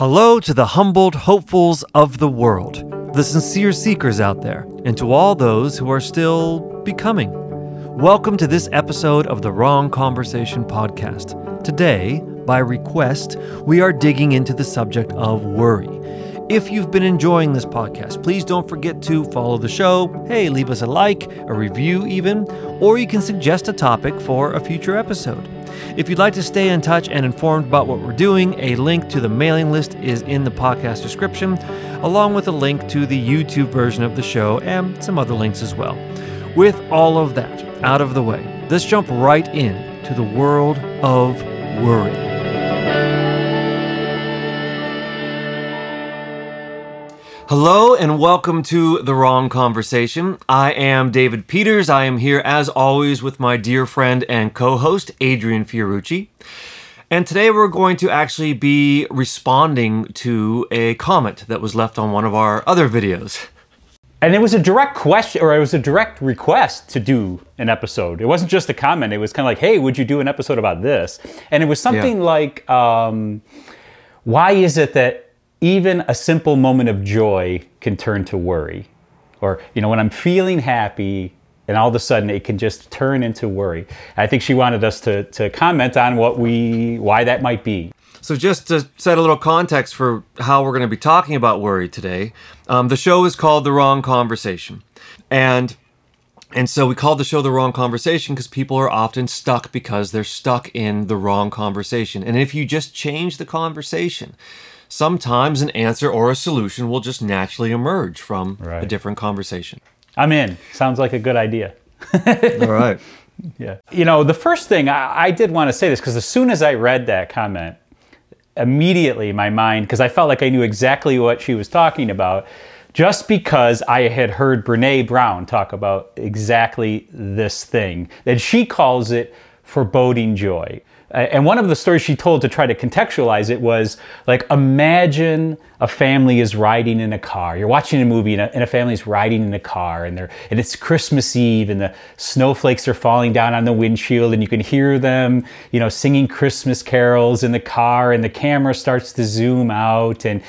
Hello to the humbled hopefuls of the world, the sincere seekers out there, and to all those who are still becoming. Welcome to this episode of the Wrong Conversation podcast. Today, by request, we are digging into the subject of worry. If you've been enjoying this podcast, please don't forget to follow the show. Hey, leave us a like, a review, even, or you can suggest a topic for a future episode. If you'd like to stay in touch and informed about what we're doing, a link to the mailing list is in the podcast description, along with a link to the YouTube version of the show and some other links as well. With all of that out of the way, let's jump right in to the world of worry. Hello and welcome to The Wrong Conversation. I am David Peters. I am here as always with my dear friend and co host, Adrien Fiorucci. And today we're going to actually be responding to a comment that was left on one of our other videos. And it was a direct question, or it was a direct request to do an episode. It wasn't just a comment. It was kind of like, "Hey, would you do an episode about this?" And it was something Yeah. like, um, "Why is it that even a simple moment of joy can turn to worry?" Or you know, when I'm feeling happy, and all of a sudden it can just turn into worry. I think she wanted us to to comment on what we, why that might be. So, just to set a little context for how we're going to be talking about worry today, um, the show is called The Wrong Conversation. And and so we called the show The Wrong Conversation because people are often stuck because they're stuck in the wrong conversation. And if you just change the conversation, sometimes an answer or a solution will just naturally emerge from a different conversation. I'm in. Sounds like a good idea. All right. Yeah. You know, the first thing I, I did want to say this because as soon as I read that comment, immediately my mind, because I felt like I knew exactly what she was talking about, just because I had heard Brene Brown talk about exactly this thing, that she calls it foreboding joy. And one of the stories she told to try to contextualize it was like, imagine a family is riding in a car. You're watching a movie and a, and a family's riding in a car and they're, and it's Christmas Eve and the snowflakes are falling down on the windshield and you can hear them, you know, singing Christmas carols in the car and the camera starts to zoom out and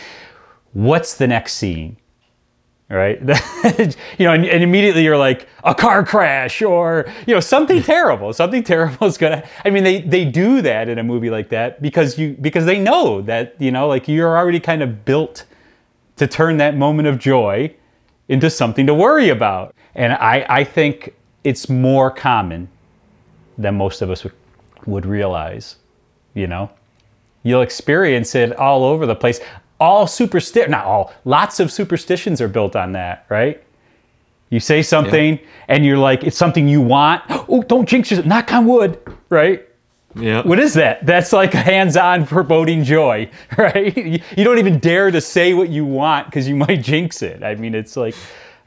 what's the next scene? Right? you know, and, and immediately you're like a car crash or you know something terrible. Something terrible is gonna. I mean, they they do that in a movie like that because you because they know that you know like you're already kind of built to turn that moment of joy into something to worry about. And I I think it's more common than most of us would, would realize. You know, you'll experience it all over the place. All superstition, not all, lots of superstitions are built on that, right? You say something and you're like, it's something you want. Oh, don't jinx it. Knock on wood, right? Yeah. What is that? That's like hands on foreboding joy, right? You don't even dare to say what you want because you might jinx it. I mean, it's like,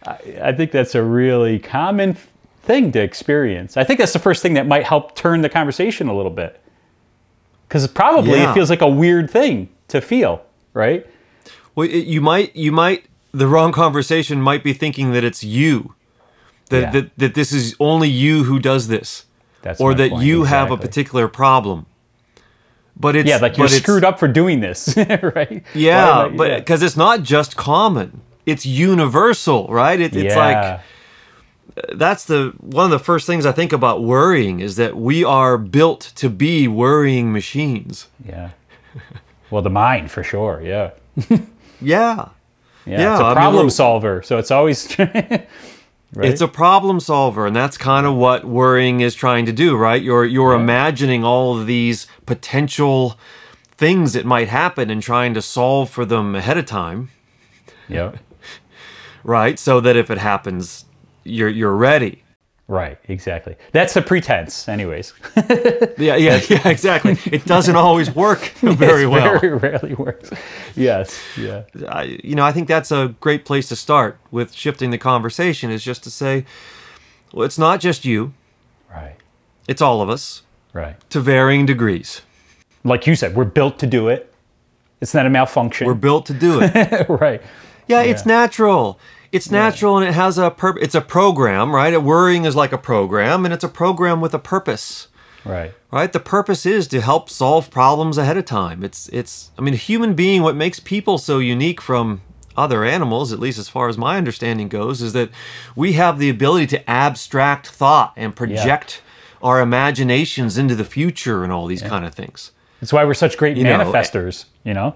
I, I think that's a really common thing to experience. I think that's the first thing that might help turn the conversation a little bit. Because probably Yeah. it feels like a weird thing to feel, right? Well, it, you might, you might, the wrong conversation might be thinking that it's you, that Yeah. that, that this is only you who does this, That's or that point, you have a particular problem. But it's Yeah, like you're screwed up for doing this, right? Yeah, Why- but yeah. because it's not just common; it's universal, right? It, it's Yeah. like that's the one of the first things I think about worrying is that we are built to be worrying machines. yeah. Well, the mind for sure. Yeah. Yeah. Yeah, Yeah, it's a I problem we're- solver, so it's always right? It's a problem solver, and that's kind of what worrying is trying to do, right? You're you're imagining all of these potential things that might happen and trying to solve for them ahead of time, yeah, right? So that if it happens, you're you're ready. Right, exactly. That's the pretense, anyways. Yeah, yeah, yeah, exactly. It doesn't always work very It well. Very rarely works. Yes, yeah, I, you know, I think that's a great place to start with shifting the conversation is just to say, well, it's not just you, right, it's all of us right. to varying degrees. Like you said, we're built to do it. It's not a malfunction. We're built to do it. right. Yeah, it's natural. It's natural and it has a pur- it's a program, right? Worrying is like a program and it's a program with a purpose. Right. right the purpose is to help solve problems ahead of time it's it's i mean a human being what makes people so unique from other animals at least as far as my understanding goes is that we have the ability to abstract thought and project our imaginations into the future and all these kind of things That's why we're such great You know, manifestors, you know?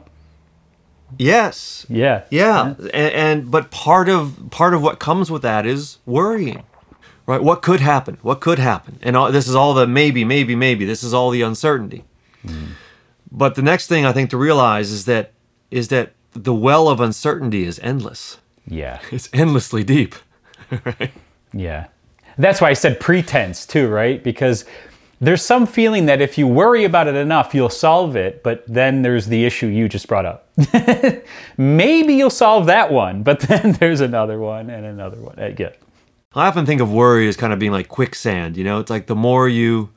Yes Yeah. Yeah, and, and but part of part of what comes with that is worrying, right? What could happen? What could happen? And all, this is all the maybe, maybe, maybe. This is all the uncertainty. Mm-hmm. But the next thing I think to realize is that is that the well of uncertainty is endless. Yeah. It's endlessly deep. right? Yeah. That's why I said pretense too, right? Because there's some feeling that if you worry about it enough, you'll solve it, but then there's the issue you just brought up. Maybe you'll solve that one, but then there's another one and another one. Uh, Yeah. I often think of worry as kind of being like quicksand. You know, it's like the more you,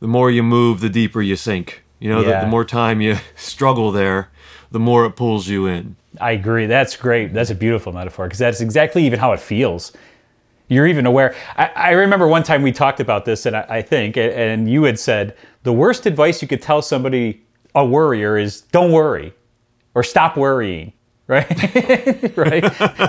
the more you move, the deeper you sink. You know, the, the more time you struggle there, the more it pulls you in. I agree. That's great. That's a beautiful metaphor because that's exactly even how it feels. You're even aware. I, I remember one time we talked about this, and I, I think, and you had said the worst advice you could tell somebody, a worrier, is don't worry or stop worrying. Right, right,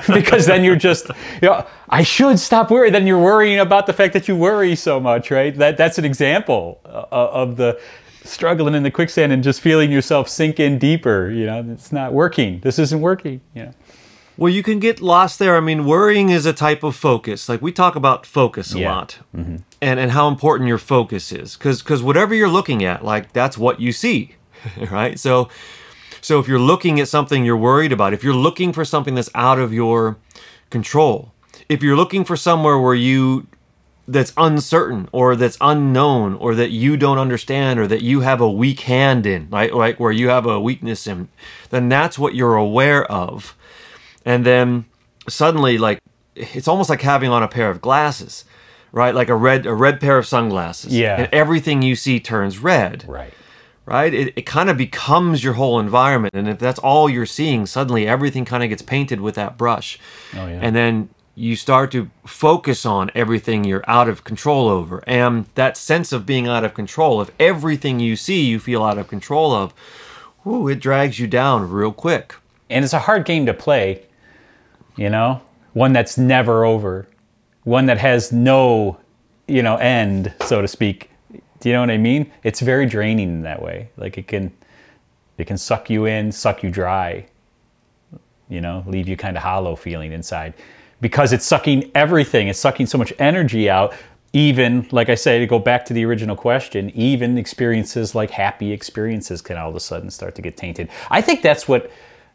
because then you're just, you know, I should stop worrying. Then you're worrying about the fact that you worry so much, right? That that's an example uh, of the struggling in the quicksand and just feeling yourself sink in deeper. You know, it's not working. This isn't working. You know. Well, you can get lost there. I mean, worrying is a type of focus. Like we talk about focus a Yeah. lot, mm-hmm. and and how important your focus is, because because whatever you're looking at, like that's what you see, right? So, so if you're looking at something you're worried about, if you're looking for something that's out of your control, if you're looking for somewhere where you that's uncertain or that's unknown or that you don't understand or that you have a weak hand in, right? Like where you have a weakness in, then that's what you're aware of and then suddenly like it's almost like having on a pair of glasses right? Like a red a red pair of sunglasses. Yeah. and everything you see turns red. Right. right? It, it kind of becomes your whole environment. And if that's all you're seeing suddenly everything kind of gets painted with that brush. Oh, yeah. and then you start to focus on everything you're out of control over. And that sense of being out of control if everything you see you feel out of control of whoo, it drags you down real quick. And it's a hard game to play you know? One that's never over. One that has no you know end so to speak. Do you know what i mean? It's very draining in that way. Like it can it can suck you in suck you dry you know leave you kind of hollow feeling inside. Because it's sucking everything it's sucking so much energy out even like i say to go back to the original question even experiences like happy experiences can all of a sudden start to get tainted. I think that's what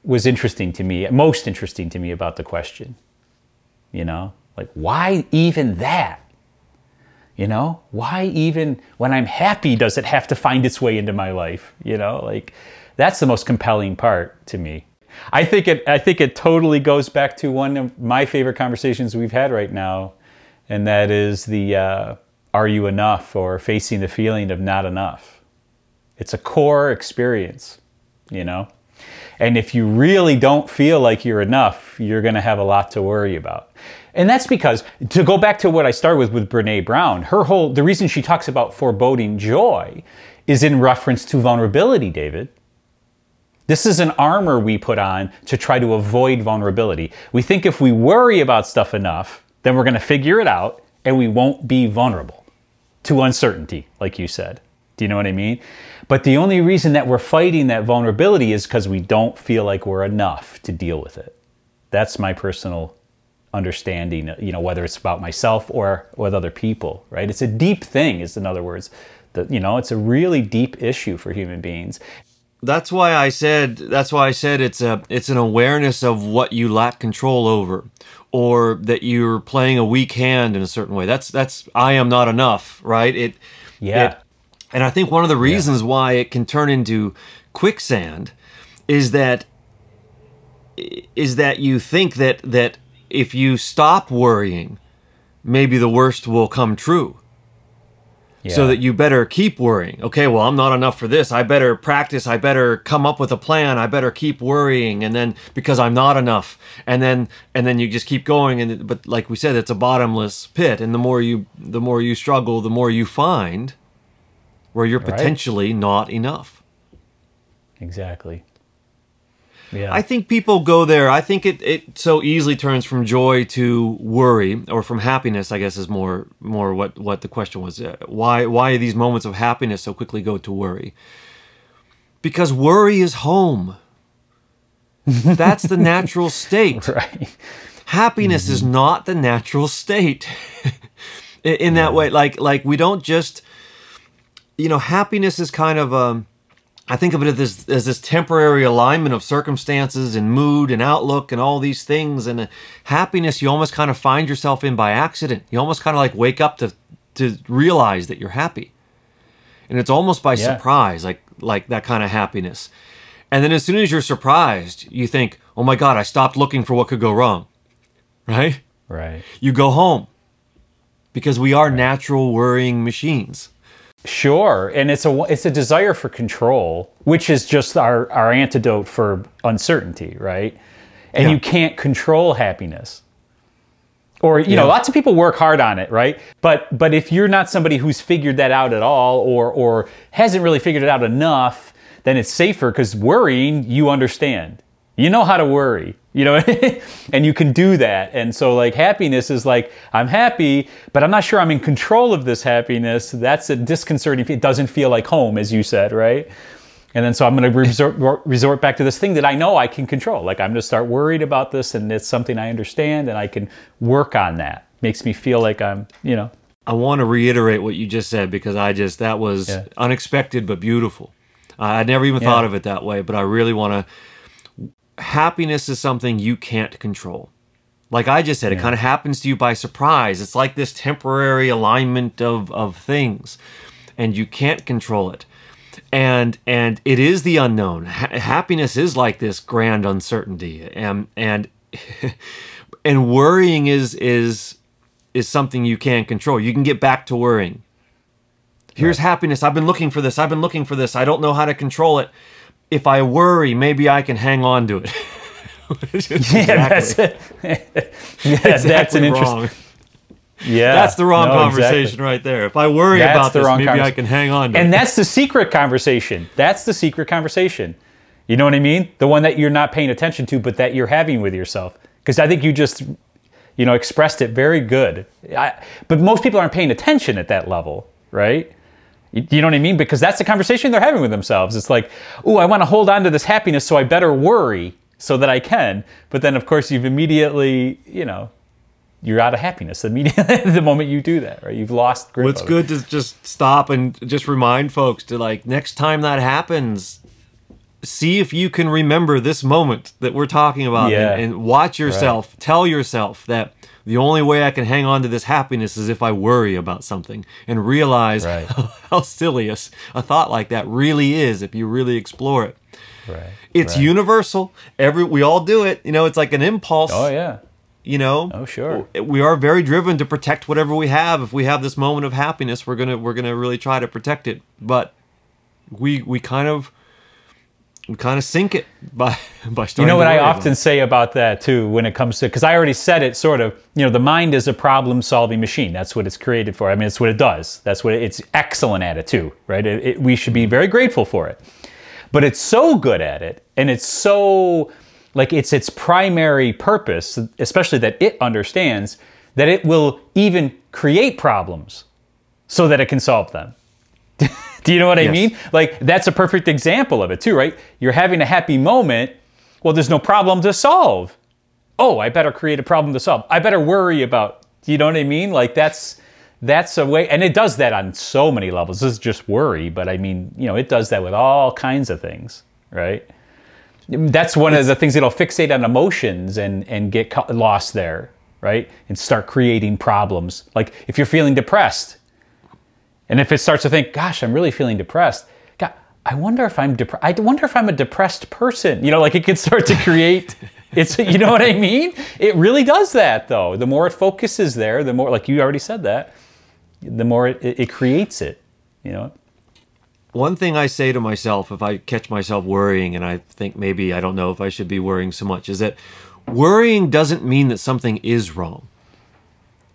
was interesting to me most interesting to me about the question you know? Like why even that? You know? Why even when i'm happy does it have to find its way into my life? You know? Like that's the most compelling part to me. I think it i think it totally goes back to one of my favorite conversations we've had right now and that is the uh, are you enough or facing the feeling of not enough. It's a core experience you know and if you really don't feel like you're enough, you're going to have a lot to worry about. And that's because, to go back to what I started with with Brene Brown, her whole, the reason she talks about foreboding joy is in reference to vulnerability, David. This is an armor we put on to try to avoid vulnerability. We think if we worry about stuff enough, then we're going to figure it out and we won't be vulnerable to uncertainty, like you said. Do you know what I mean? But the only reason that we're fighting that vulnerability is because we don't feel like we're enough to deal with it. That's my personal understanding, uh, you know, whether it's about myself or with other people, right? It's a deep thing, is in other words. That you know, it's a really deep issue for human beings. That's why I said that's why I said it's a it's an awareness of what you lack control over or that you're playing a weak hand in a certain way. That's that's I am not enough, right? It Yeah. it- and I think one of the reasons why it can turn into quicksand is that is that you think that that if you stop worrying, maybe the worst will come true so that you better keep worrying. Okay, well, I'm not enough for this. I better practice. I better come up with a plan. I better keep worrying, and then because I'm not enough, and then and then you just keep going. And but like we said, it's a bottomless pit. And the more you the more you struggle, the more you find where you're Right. potentially not enough. Exactly. Yeah. I think people go there. I think it, it so easily turns from joy to worry, or from happiness. I guess is more more what what the question was. Uh, Why why these moments of happiness so quickly go to worry? Because worry is home. That's the natural state. right. Happiness is not the natural state. in, in that way, like like we don't just, you know, happiness is kind of um. I think of it as this, as this temporary alignment of circumstances and mood and outlook and all these things. And uh, happiness, you almost kind of find yourself in by accident. You almost kind of like wake up to to realize that you're happy, and it's almost by Yeah. surprise, like like that kind of happiness. And then as soon as you're surprised, you think, "Oh my God, I stopped looking for what could go wrong." Right? Right. You go home because we are natural worrying machines. Sure, and it's a it's a desire for control, which is just our our antidote for uncertainty, right? And Yeah. you can't control happiness. Or you know, lots of people work hard on it, right? But but if you're not somebody who's figured that out at all or or hasn't really figured it out enough, then it's safer cuz worrying you understand. You know how to worry, you know, and you can do that. And so like happiness is like I'm happy, but I'm not sure I'm in control of this happiness. That's a disconcerting. It doesn't feel like home as you said, right? And then so I'm going to resort, resort back to this thing that I know I can control. Like I'm going to start worried about this and it's something I understand and I can work on that. Makes me feel like I'm, you know, I want to reiterate what you just said because I just that was Yeah. unexpected but beautiful. I never even Yeah. thought of it that way, but I really want to. Happiness is something you can't control. Like I just said, it kind of happens to you by surprise. It's like this temporary alignment of of things, and you can't control it. And and it is the unknown. Ha- happiness is like this grand uncertainty, and and and worrying is is is something you can't control. You can get back to worrying. Here's happiness. I've been looking for this. I've been looking for this. I don't know how to control it. If I worry, maybe I can hang on to it. yeah, that's it. yeah, that's Exactly an interesting. Yeah, That's the wrong no, conversation exactly. right there. If I worry That's about the this, wrong maybe I can hang on to And it. that's the secret conversation. That's the secret conversation. You know what I mean? The one that you're not paying attention to, but that you're having with yourself. Because I think you just, you know, expressed it very good. I, but most people aren't paying attention at that level, right? You, you know what I mean? Because that's the conversation they're having with themselves. It's like, oh, I want to hold on to this happiness, so I better worry so that I can. But then, of course, you've immediately, you know, you're out of happiness immediately the moment you do that, right? You've lost grip. Well, it's it. good to just stop and just remind folks to like next time that happens, see if you can remember this moment that we're talking about Yeah. and, and watch yourself. Tell yourself that the only way I can hang on to this happiness is if I worry about something and realize Right. how, silly a thought like that really is if you really explore it. Right. It's right. universal. Every we all do it. You know, it's like an impulse. Oh yeah. You know. Oh, sure. We are very driven to protect whatever we have. If we have this moment of happiness, we're gonna we're gonna really try to protect it. But we we kind of we kind of sink it by by You starting. know to what I often say about that too when it comes to because I already said it sort of you know the mind is a problem solving machine. That's what it's created for. I mean it's what it does. That's what it, it's excellent at it too right? It, it, we should be very grateful for it. But it's so good at it and it's so like it's its primary purpose especially that it understands that it will even create problems so that it can solve them do you know what I Yes. mean? Like that's a perfect example of it too, right? You're having a happy moment. Well, there's no problem to solve. Oh, I better create a problem to solve. I better worry about. Do you know what I mean? Like that's that's a way, and it does that on so many levels. This is just worry, but I mean, you know, it does that with all kinds of things, right? That's one of the things that'll fixate on emotions and and get lost there, right? And start creating problems. Like if you're feeling depressed, and if it starts to think, gosh, I'm really feeling depressed, God, I wonder if I'm depressed. I wonder if I'm a depressed person. You know, like it can start to create. it's you know what I mean. It really does that though. The more it focuses there, the more like you already said that, the more it, it, it creates it. You know. One thing I say to myself if I catch myself worrying and I think maybe I don't know if I should be worrying so much is that worrying doesn't mean that something is wrong.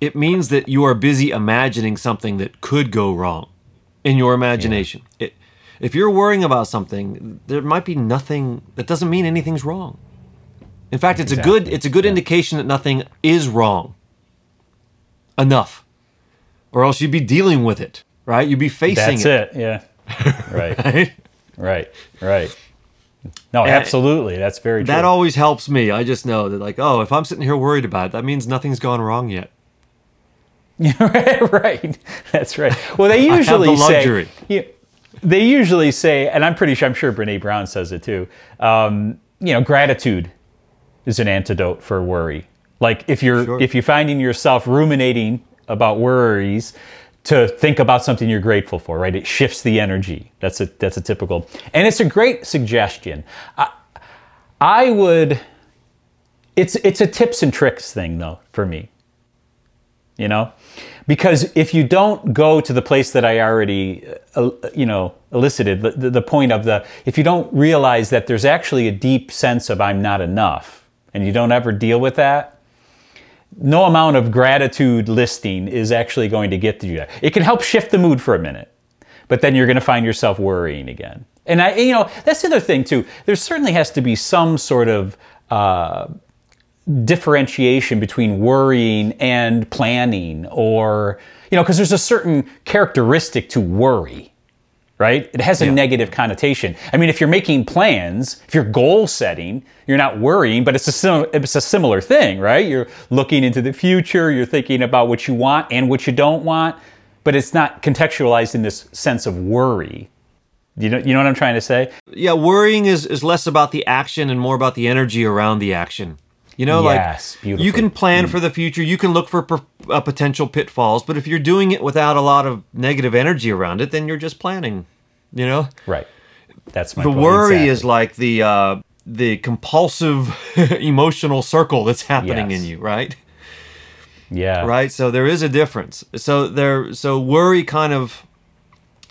It means that you are busy imagining something that could go wrong. in your imagination. It, if you're worrying about something, there might be nothing that doesn't mean anything's wrong. In fact, it's a good it's a good indication that nothing is wrong. Enough. Or else you'd be dealing with it, right? You'd be facing That's it. Yeah. Right. Right? right. Right. No, absolutely. That's very true. That always helps me. I just know that like, oh, if I'm sitting here worried about it, that means nothing's gone wrong yet. right. That's right. Well, they usually the say. Yeah, they usually say, and I'm pretty sure, I'm sure Brene Brown says it too. Um, you know, gratitude is an antidote for worry. Like if you're Sure. if you're finding yourself ruminating about worries, to think about something you're grateful for. Right. It shifts the energy. That's a that's a typical, and it's a great suggestion. I, I would. It's it's a tips and tricks thing though for me you know because if you don't go to the place that i already uh, you know elicited the, the, point of the if you don't realize that there's actually a deep sense of i'm not enough and you don't ever deal with that no amount of gratitude listing is actually going to get to you. There it can help shift the mood for a minute but then you're going to find yourself worrying again. And i you know that's the other thing too. There certainly has to be some sort of uh, differentiation between worrying and planning or you know because there's a certain characteristic to worry right? It has a negative connotation. I mean if you're making plans if you're goal setting you're not worrying but it's a sim- it's a similar thing right? You're looking into the future you're thinking about what you want and what you don't want but it's not contextualized in this sense of worry. You know you know what i'm trying to say? Yeah, worrying is, is less about the action and more about the energy around the action. You know, Yes, like beautifully. you can plan for the future, you can look for per, uh, potential pitfalls, but if you're doing it without a lot of negative energy around it, then you're just planning. You know, right that's my the point. worry Exactly. is like the uh, the compulsive emotional circle that's happening Yes. in you, right? yeah right so there is a difference so there so worry kind of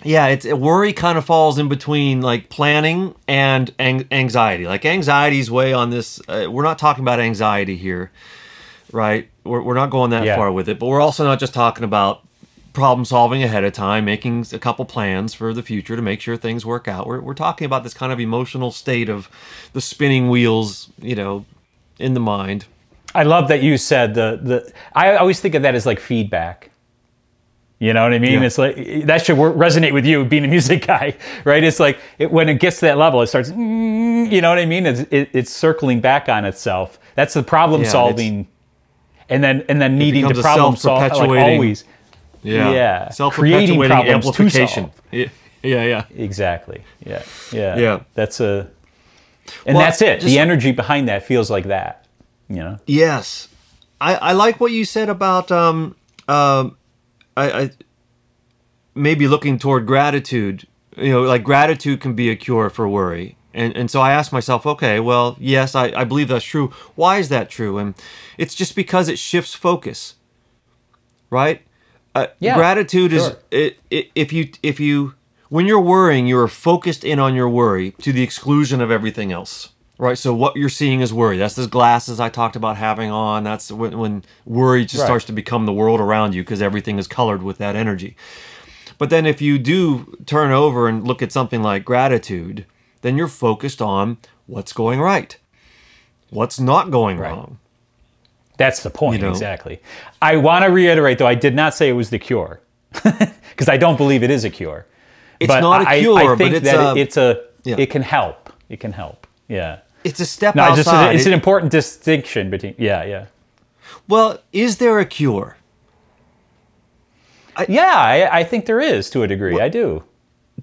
yeah it's worry kind of falls in between like planning and ang- anxiety like anxiety's way on this uh, we're not talking about anxiety here right we're, we're not going that Yeah. far with it but we're also not just talking about problem solving ahead of time making a couple plans for the future to make sure things work out we're, we're talking about this kind of emotional state of the spinning wheels you know in the mind I love that you said the the. I always think of that as like feedback. You know what I mean? Yeah. It's like that should resonate with you, being a music guy, right? It's like it, when it gets to that level, it starts. "Mm," You know what I mean? It's, it, it's circling back on itself. That's the problem yeah, solving, and then and then needing to problem solve like always. Yeah. Yeah. Self-perpetuating Creating problems to amplification. Yeah. Yeah. Yeah. Exactly. Yeah. Yeah. Yeah. That's a. And Well, that's it. just- the energy behind that feels like that. You know. Yes. I, I like what you said about um um I, I maybe looking toward gratitude. You know, like gratitude can be a cure for worry. And and so I asked myself, okay, well, yes, I, I believe that's true. Why is that true? And it's just because it shifts focus. Right? Uh, Yeah, gratitude is it, it, if you if you when you're worrying, you're focused in on your worry to the exclusion of everything else. Right. So what you're seeing is worry. That's those glasses I talked about having on. That's when, when worry just Right. starts to become the world around you because everything is colored with that energy. But then if you do turn over and look at something like gratitude, then you're focused on what's going right, what's not going Right. wrong. That's the point, You know? exactly. I want to reiterate, though, I did not say it was the cure, because I don't believe it is a cure. It's but not a cure, I, but think it's that a- it- it's a. Yeah. It can help. It can help. Yeah. It's a step No, just outside. it's an important distinction between. Yeah, yeah, well, is there a cure? yeah. I, I think there is to a degree. I do.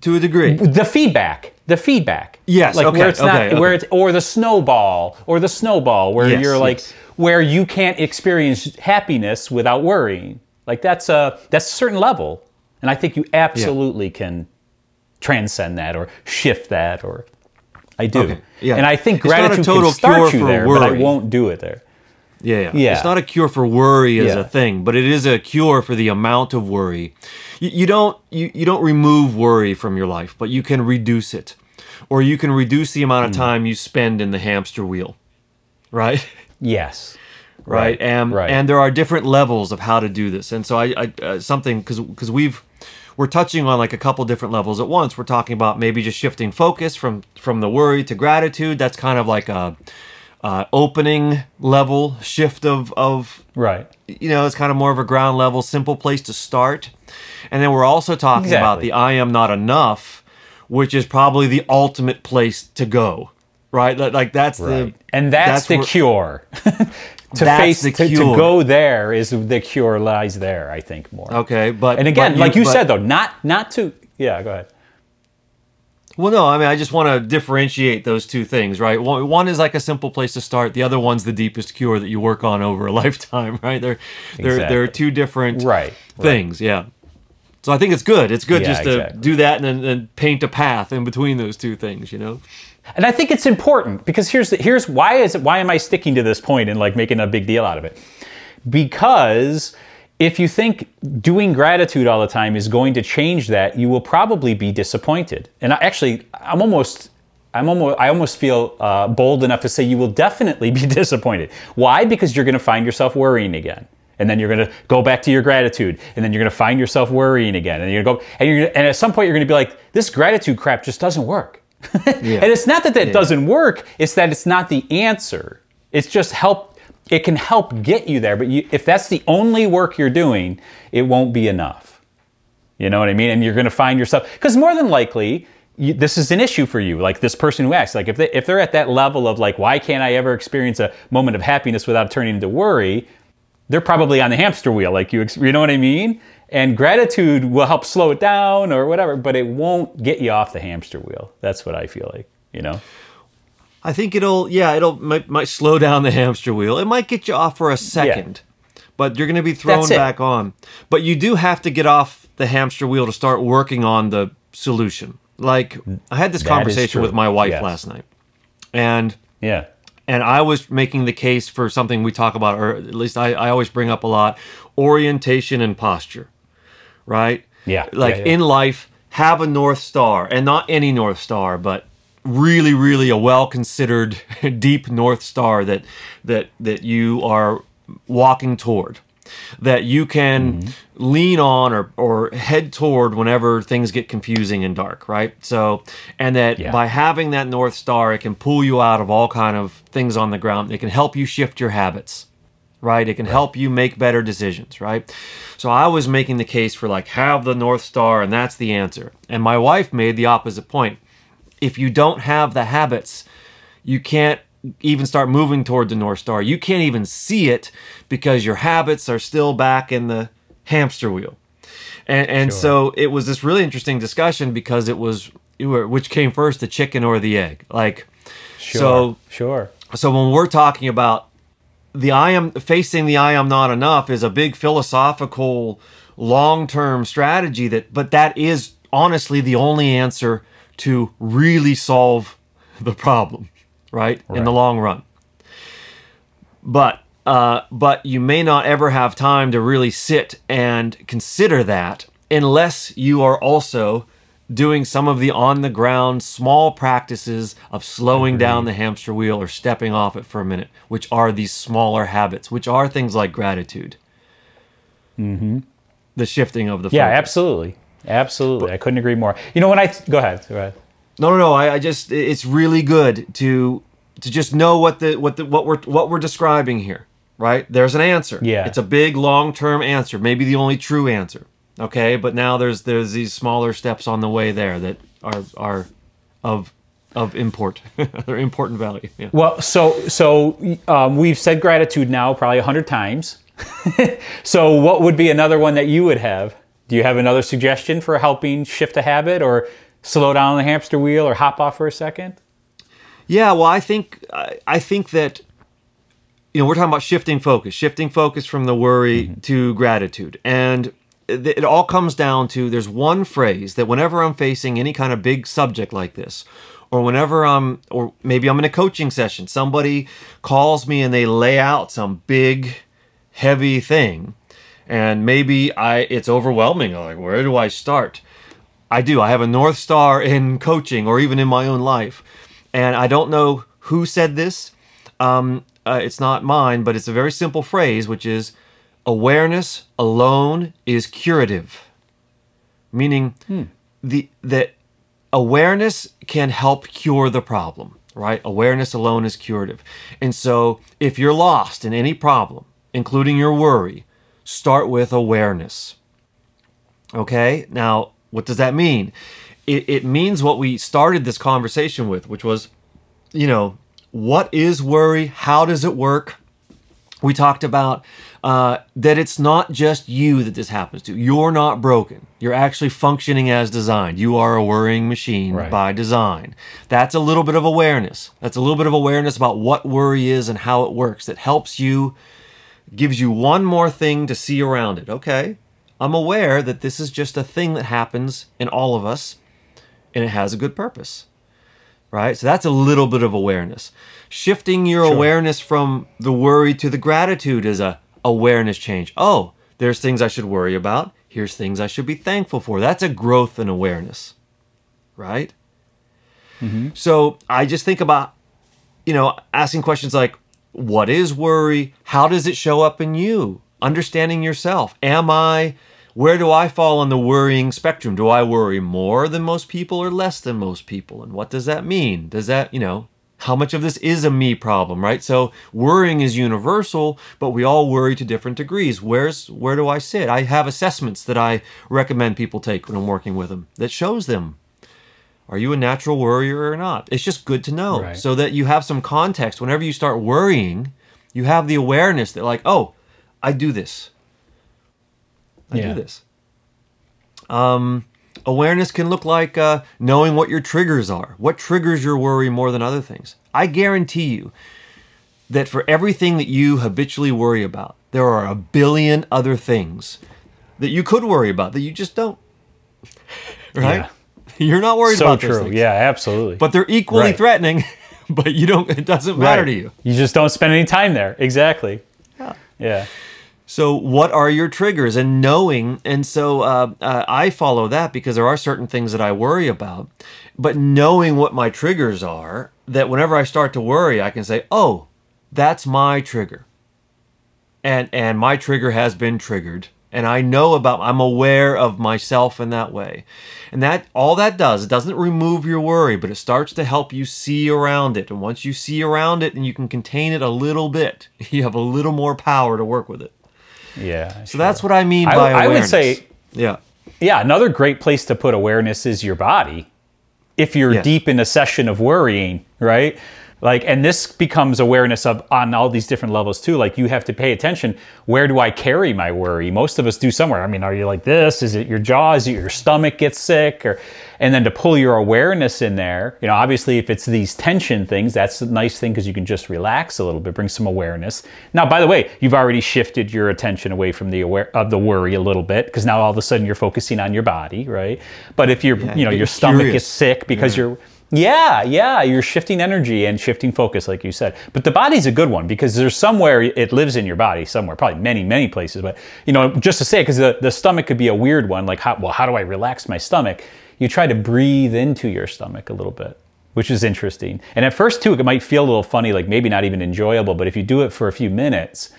To a degree. The feedback. The feedback. Yes, Like okay, where it's not okay, where it's or the snowball or the snowball where Yes, you're like yes. where you can't experience happiness without worrying. Like that's a that's a certain level, and I think you absolutely can transcend that or shift that or I do. Okay, yeah. And I think It's not a gratitude total can start cure you for there, but I won't do it there. Yeah, yeah. Yeah. It's not a cure for worry as Yeah. a thing, but it is a cure for the amount of worry. You, you don't you, you don't remove worry from your life, but you can reduce it. Or you can reduce the Hmm. amount of time you spend in the hamster wheel. Right? Yes. right? And right. and there are different levels of how to do this. And so I, I uh, something because because we've we're touching on like a couple different levels at once. We're talking about maybe just shifting focus from from the worry to gratitude. That's kind of like a uh, opening level shift of of Right. you know, it's kind of more of a ground level, simple place to start. And then we're also talking about the I am not enough, which is probably the ultimate place to go. Right? Like, that's the Right. And that's, the where- cure. to That's face the to, to go there is the cure lies there, I think more. Okay, but And again, but like you but- said though, not not to yeah, go ahead. Well, no, I mean, I just want to differentiate those two things, right? One, one is like a simple place to start. The other one's the deepest cure that you work on over a lifetime, right? They're they're they're two different Right, right. things, yeah. So I think it's good. It's good Yeah, just to exactly. do that and then and paint a path in between those two things, you know. And I think it's important because here's the, here's why is it, why am I sticking to this point and like making a big deal out of it? Because if you think doing gratitude all the time is going to change that, you will probably be disappointed. And I, actually, I'm almost I'm almost I almost feel uh, bold enough to say you will definitely be disappointed. Why? Because you're going to find yourself worrying again. And then you're going to go back to your gratitude, and then you're going to find yourself worrying again, and you're to go, and you're, and at some point you're going to be like, this gratitude crap just doesn't work. And it's not that that doesn't work, it's that it's not the answer. It's just help it can help get you there, but you, if that's the only work you're doing, it won't be enough. You know what I mean? And you're going to find yourself cuz more than likely you, this is an issue for you. Like this person who asks, like if they if they're at that level of like why can't I ever experience a moment of happiness without turning into worry, they're probably on the hamster wheel like you you know what I mean? And gratitude will help slow it down or whatever, but it won't get you off the hamster wheel. That's what I feel like, you know. I think it'll, yeah, it'll might, might slow down the hamster wheel. It might get you off for a second, but you're going to be thrown back on. But you do have to get off the hamster wheel to start working on the solution. Like I had this That conversation with my wife Yes. last night, and Yeah. and I was making the case for something we talk about, or at least I, I always bring up a lot: orientation and posture. Right? Yeah, Like yeah, yeah. in life, have a north star, and not any north star, but really, really a well-considered deep north star that that that you are walking toward. That you can Mm-hmm. lean on or, or head toward whenever things get confusing and dark, right? So, and that Yeah. by having that north star, it can pull you out of all kind of things on the ground. It can help you shift your habits, right? It can help you make better decisions, right? So I was making the case for like have the north star and that's the answer. And my wife made the opposite point. If you don't have the habits, you can't even start moving toward the north star. You can't even see it because your habits are still back in the hamster wheel. And and so it was this really interesting discussion because it was which came first, the chicken or the egg? Like Sure. so sure. so when we're talking about the I am facing the I am not enough is a big philosophical long-term strategy that but that is honestly the only answer to really solve the problem, right? In the long run. But uh, but you may not ever have time to really sit and consider that unless you are also doing some of the on the ground small practices of slowing down the hamster wheel or stepping off it for a minute, which are these smaller habits, which are things like gratitude. Mm-hmm. The shifting of the Yeah, focus. absolutely. Absolutely. I couldn't agree more. You know, when I go ahead, go ahead. No, no, no. I, I just it's really good to to just know what the what the what we're what we're describing here, right? There's an answer. Yeah. It's a big long term answer, maybe the only true answer. Okay, but now there's there's these smaller steps on the way there that are are of of import. They're important value. Yeah. Well, so so um, we've said gratitude now probably a hundred times. so what would be another one that you would have? Do you have another suggestion for helping shift a habit or slow down the hamster wheel or hop off for a second? Yeah, well, I think I, I think that you know we're talking about shifting focus, shifting focus from the worry to gratitude, and it, all comes down to there's one phrase that whenever I'm facing any kind of big subject like this, or whenever I'm, or maybe I'm in a coaching session, somebody calls me and they lay out some big, heavy thing, and maybe I it's overwhelming. I'm like, where do I start? I do. I have a North Star in coaching or even in my own life. And I don't know who said this. Um, uh, it's not mine, but it's a very simple phrase, which is awareness alone is curative. meaning hmm. the that awareness can help cure the problem, right? Awareness alone is curative. And so if you're lost in any problem, including your worry, start with awareness. Okay? Now, what does that mean? It, it means what we started this conversation with, which was, you know, what is worry? How does it work? We talked about uh, that it's not just you that this happens to. You're not broken. You're actually functioning as designed. You are a worrying machine Right. by design. That's a little bit of awareness. That's a little bit of awareness about what worry is and how it works that helps you, gives you one more thing to see around it. Okay, I'm aware that this is just a thing that happens in all of us and it has a good purpose right? So that's a little bit of awareness. Shifting your awareness from the worry to the gratitude is a awareness change. Oh, there's things I should worry about. Here's things I should be thankful for. That's a growth in awareness, right? Mm-hmm. So I just think about, you know, asking questions like, what is worry? How does it show up in you? Understanding yourself. Am I, where do I fall on the worrying spectrum? Do I worry more than most people or less than most people? And what does that mean? Does that, you know, how much of this is a me problem, right? So worrying is universal, but we all worry to different degrees. Where's where do I sit? I have assessments that I recommend people take when I'm working with them that shows them are you a natural worrier or not? It's just good to know Right. so that you have some context. Whenever you start worrying, you have the awareness that, like, oh, I do this. I Yeah. do this. Um, awareness can look like uh, knowing what your triggers are. What triggers your worry more than other things? I guarantee you that for everything that you habitually worry about, there are a billion other things that you could worry about that you just don't. right? Yeah. You're not worried so about those true. things. Yeah, absolutely. But they're equally Right. threatening, but you don't it doesn't matter Right. to you. You just don't spend any time there. Exactly. Yeah. Yeah. So, what are your triggers and knowing? And so, uh, uh, I follow that because there are certain things that I worry about. But knowing what my triggers are, that whenever I start to worry, I can say, "Oh, that's my trigger," and and my trigger has been triggered, and I know about. I'm aware of myself in that way, and that all that does it doesn't remove your worry, but it starts to help you see around it. And once you see around it, and you can contain it a little bit, you have a little more power to work with it. Yeah. So that's what I mean I- by I would say- yeah, Yeah, another great place to put awareness is your body. If you're Yes. deep in a session of worrying, right? Like, and this becomes awareness of on all these different levels too. Like, you have to pay attention. Where do I carry my worry? Most of us do somewhere. I mean, are you like this? Is it your jaw? Is it your stomach gets sick? Or, and then to pull your awareness in there. You know, obviously, if it's these tension things, that's a nice thing because you can just relax a little bit, bring some awareness. Now, by the way, you've already shifted your attention away from the aware of the worry a little bit because now all of a sudden you're focusing on your body, right? But if you're, you know, your stomach is sick because you're yeah yeah you're shifting energy and shifting focus like you said. But the body's a good one because there's somewhere it lives in your body somewhere probably many many places. But you know just to say because the, the stomach could be a weird one like how, well how do i relax my stomach? You try to breathe into your stomach a little bit which is interesting. And at first too it might feel a little funny like maybe not even enjoyable but if you do it for a few minutes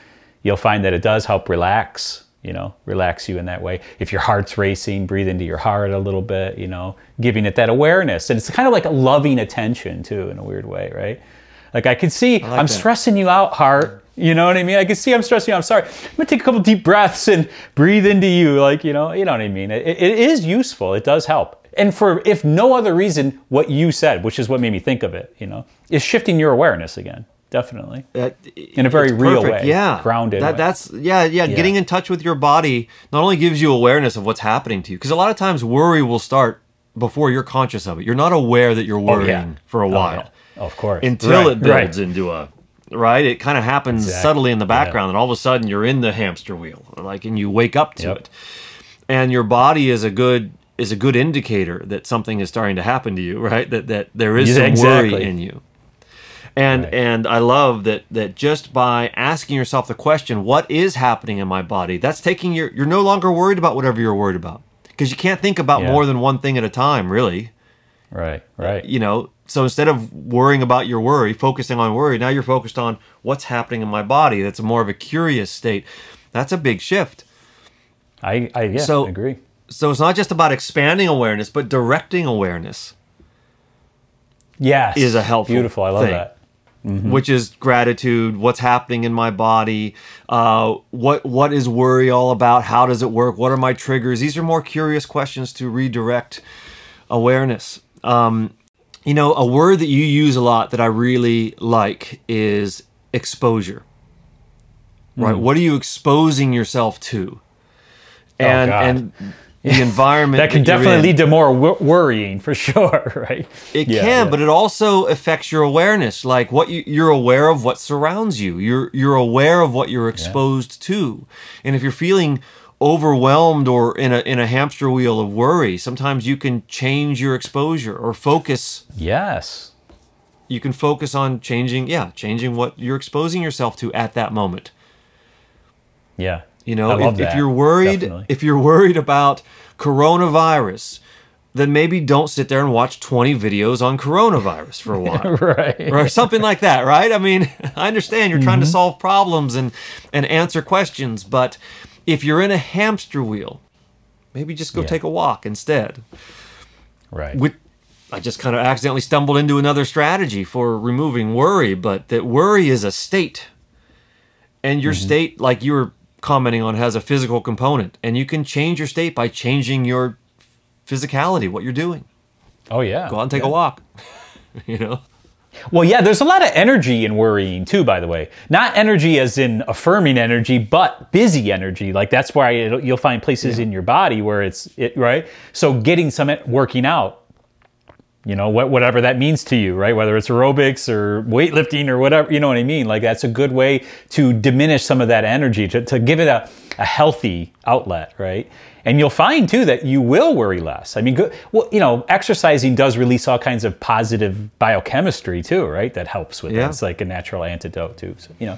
you'll find that it does help relax you know relax you in that way. If your heart's racing breathe into your heart a little bit you know giving it that awareness. And it's kind of like a loving attention too in a weird way right? Like i can see i'm that. stressing you out heart. You know what i mean? I can see i'm stressing you out. I'm sorry. I'm gonna take a couple deep breaths and breathe into you like you know you know what i mean? It, it is useful. It does help. And for if no other reason what you said which is what made me think of it you know is shifting your awareness again definitely That- In a very real way, yeah, grounded That, way. that's yeah, yeah, Getting in touch with your body not only gives you awareness of what's happening to you, because a lot of times worry will start before you're conscious of it. You're not aware that you're worrying Oh, yeah. for a Oh, while yeah. Of course. until Right, it builds right. into a right. It kind of happens Exactly. subtly in the Yeah. background, and all of a sudden you're in the hamster wheel, like, and you wake up to Yep. it. And your body is a good is a good indicator that something is starting to happen to you, right? That that there is Yeah, some exactly. worry in you. And Right. and I love that that just by asking yourself the question, what is happening in my body? That's taking your you're no longer worried about whatever you're worried about. Because you can't think about Yeah. more than one thing at a time, really. Right, right. You know, so instead of worrying about your worry, focusing on worry, now you're focused on what's happening in my body. That's more of a curious state. That's a big shift. I, I yeah, So- agree. So it's not just about expanding awareness, but directing awareness, Yes. Is a helpful Beautiful. I love thing. that. Which is gratitude. What's happening in my body? Uh, what what is worry all about? How does it work? What are my triggers? These are more curious questions to redirect awareness. Um, you know, a word that you use a lot that I really like is exposure. Right? What are you exposing yourself to? And. Oh, and the environment That can you're definitely in. lead to more w- worrying for sure, right? It Yeah, can, yeah. but it also affects your awareness. Like what you, you're aware of what surrounds you. You're you're aware of what you're exposed to. And if you're feeling overwhelmed or in a in a hamster wheel of worry, sometimes you can change your exposure or focus. Yes. You can focus on changing, yeah, changing what you're exposing yourself to at that moment. Yeah. You know, if, that. if you're worried, Definitely. if you're worried about coronavirus, then maybe don't sit there and watch 20 videos on coronavirus for a while. right. or something like that, right? I mean, I understand you're trying to mm-hmm. solve problems and and answer questions, but if you're in a hamster wheel, maybe just go Yeah. take a walk instead. Right. With I just kind of accidentally stumbled into another strategy for removing worry, but that worry is a state. And your mm-hmm. state, like you were commenting on, has a physical component. And you can change your state by changing your physicality, what you're doing. oh yeah. Go out and take Yeah. a walk. you know? Well, yeah, there's a lot of energy in worrying too, by the way. Not energy as in affirming energy, but busy energy. Like that's why you'll find places in your body where it's it right. So getting some working out, you know, what whatever that means to you, right? Whether it's aerobics or weightlifting or whatever, you know what I mean. Like that's a good way to diminish some of that energy to to give it a a healthy outlet, right? And you'll find too that you will worry less. I mean, good, well, you know, exercising does release all kinds of positive biochemistry too, right? That helps with Yeah. that. It's like a natural antidote too. So, you know,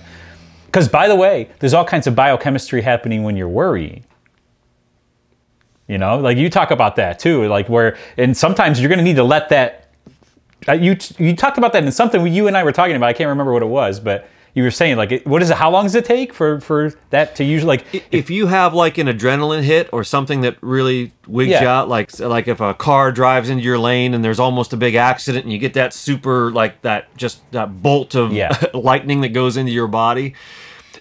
because by the way, there's all kinds of biochemistry happening when you're worrying. You know, like you talk about that too, like where, and sometimes you're going to need to let that. Uh, you you talked about that in something you and I were talking about. I can't remember what it was, but you were saying like, what is it? How long does it take for for that to usually like? if you have like an adrenaline hit or something that really wigs you out, like like if a car drives into your lane and there's almost a big accident and you get that super like that just that bolt of Yeah. lightning that goes into your body,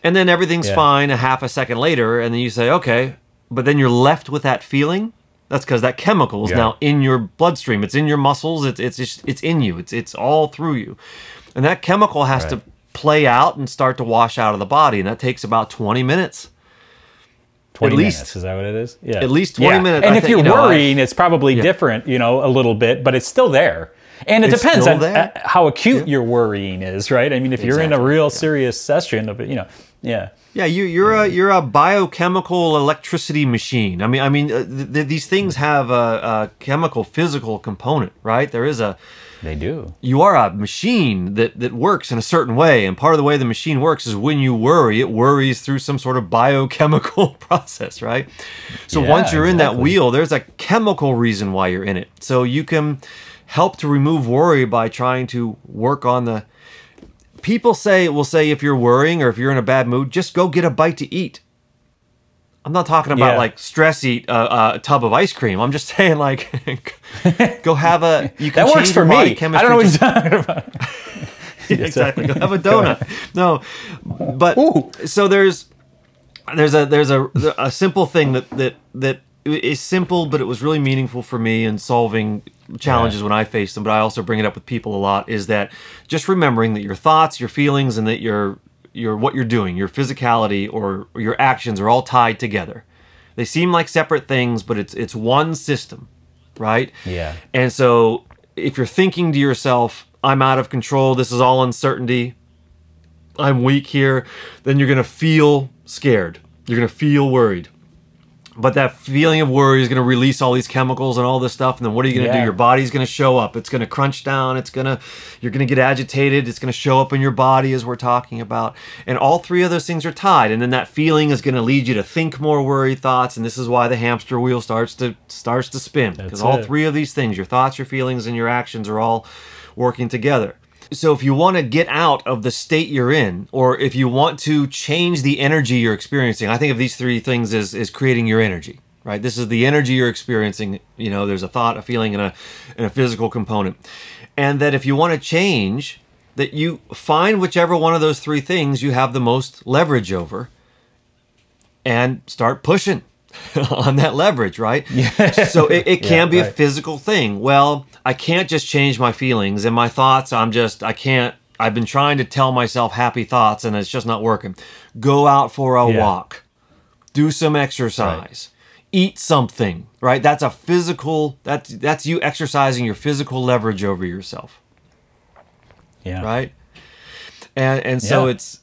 and then everything's Yeah. fine a half a second later, and then you say okay, but then you're left with that feeling. That's because that chemical is Yeah. now in your bloodstream. It's in your muscles. It's it's just, it's in you. It's it's all through you, and that chemical has to play out and start to wash out of the body, and that takes about twenty minutes. 20 At least- minutes, is that what it is? Yeah. at least 20 minutes, And I if think, you're you know, I- worrying, it's probably different, you know, a little bit, but it's still there. And it It's depends on there. uh, how acute your worrying is, right? I mean, if you're in a real yeah. serious session of it, you know, yeah. Yeah, you, you're a you're a biochemical electricity machine. I mean, I mean, uh, th- th- these things have a, a chemical physical component, right? There is a They do. you are a machine that that works in a certain way, and part of the way the machine works is when you worry, it worries through some sort of biochemical process, right? So Yeah, once you're in that wheel, there's a chemical reason why you're in it. So you can help to remove worry by trying to work on the people say will say if you're worrying or if you're in a bad mood, just go get a bite to eat. I'm not talking about Yeah. like stress eat a, a tub of ice cream. I'm just saying like go have a you can That works for me. I don't know what you're talking about. exactly. Go have a donut. No, but Ooh. so there's there's a there's a a simple thing that that that is simple, but it was really meaningful for me in solving challenges Yeah. when I face them. But I also bring it up with people a lot. Is that just remembering that your thoughts, your feelings, and that your your what you're doing, your physicality or, or your actions are all tied together. They seem like separate things, but it's it's one system, right? Yeah. And so if you're thinking to yourself, I'm out of control, this is all uncertainty, I'm weak here, then you're going to feel scared. You're going to feel worried. But that feeling of worry is going to release all these chemicals and all this stuff. And then what are you going to do? Your body's going to show up. It's going to crunch down. It's going to, you're going to get agitated. It's going to show up in your body as we're talking about. And all three of those things are tied. And then that feeling is going to lead you to think more worried thoughts. And this is why the hamster wheel starts to, starts to spin. Because all three of these things, your thoughts, your feelings, and your actions are all working together. So if you want to get out of the state you're in, or if you want to change the energy you're experiencing, I think of these three things as, as creating your energy. right? This is the energy you're experiencing. You know, there's a thought, a feeling, and a and a physical component, and that if you want to change, that you find whichever one of those three things you have the most leverage over, and start pushing on that leverage, right? Yeah. So it, it can yeah, be right. a physical thing. Well, I can't just change my feelings and my thoughts. I'm just I can't. I've been trying to tell myself happy thoughts and it's just not working. Go out for a yeah. walk. Do some exercise. Right eat something, right? That's a physical that's that's you exercising your physical leverage over yourself. Yeah. Right? And and so yeah. it's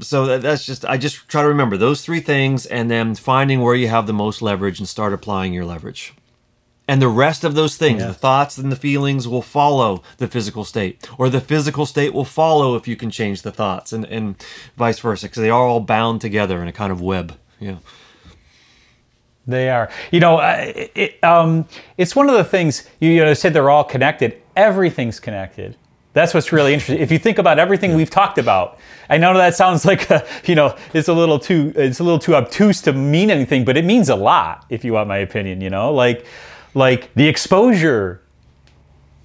so that's just I just try to remember those three things and then finding where you have the most leverage and start applying your leverage. And the rest of those things, yeah. the thoughts and the feelings will follow the physical state, or the physical state will follow if you can change the thoughts, and, and vice versa, because they are all bound together in a kind of web. Yeah. They are. You know, it, um, it's one of the things you, you know, said they're all connected. Everything's connected. That's what's really interesting. If you think about everything we've talked about, I know that sounds like a, you know it's a little too it's a little too obtuse to mean anything, but it means a lot. If you want my opinion, you know, like like the exposure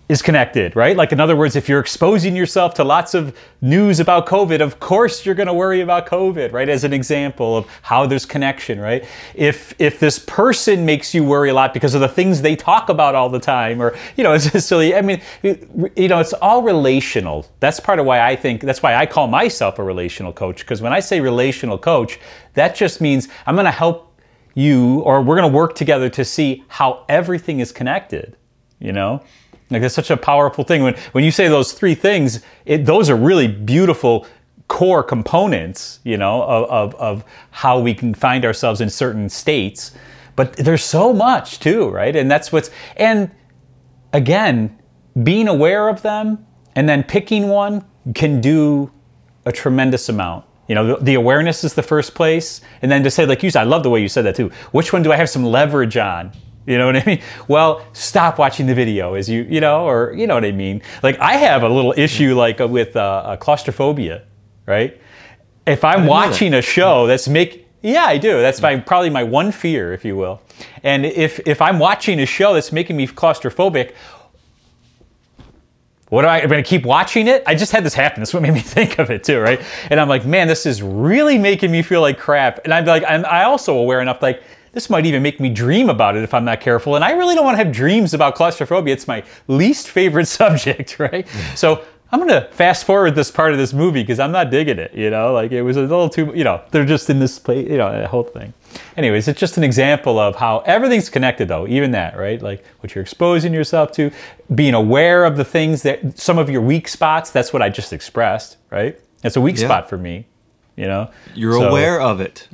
is connected, right? Like, in other words, if you're exposing yourself to lots of news about COVID, of course you're going to worry about COVID, right? As an example of how there's connection, right? If if this person makes you worry a lot because of the things they talk about all the time, or you know, it's just silly. I mean, you know, it's all relational. That's part of why I think that's why I call myself a relational coach. Because when I say relational coach, that just means I'm going to help you, or we're going to work together to see how everything is connected. You know. Like it's such a powerful thing. When when you say those three things, it, those are really beautiful core components, you know, of, of, of how we can find ourselves in certain states. But there's so much too, right? And that's what's and again, being aware of them and then picking one can do a tremendous amount. You know, the, the, awareness is the first place, and then to say, like you said, I love the way you said that too. Which one do I have some leverage on? You know what I mean? Well, stop watching the video as you, you know, or you know what I mean. Like I have a little issue like uh, with uh, claustrophobia, right? If I'm watching a show that's make, yeah, I do. That's my probably my one fear, if you will. And if if I'm watching a show that's making me claustrophobic, what am I, am going to keep watching it? I just had this happen. That's what made me think of it too, right? And I'm like, man, this is really making me feel like crap. And I'm like, I'm I also aware enough, like, this might even make me dream about it if I'm not careful. And I really don't want to have dreams about claustrophobia. It's my least favorite subject, right? so I'm going to fast forward this part of this movie because I'm not digging it, you know? Like it was a little too, you know, they're just in this place, you know, the whole thing. Anyways, it's just an example of how everything's connected though, even that, right? Like what you're exposing yourself to, being aware of the things that some of your weak spots, that's what I just expressed, right? It's a weak yeah. spot for me, you know? You're so, aware of it.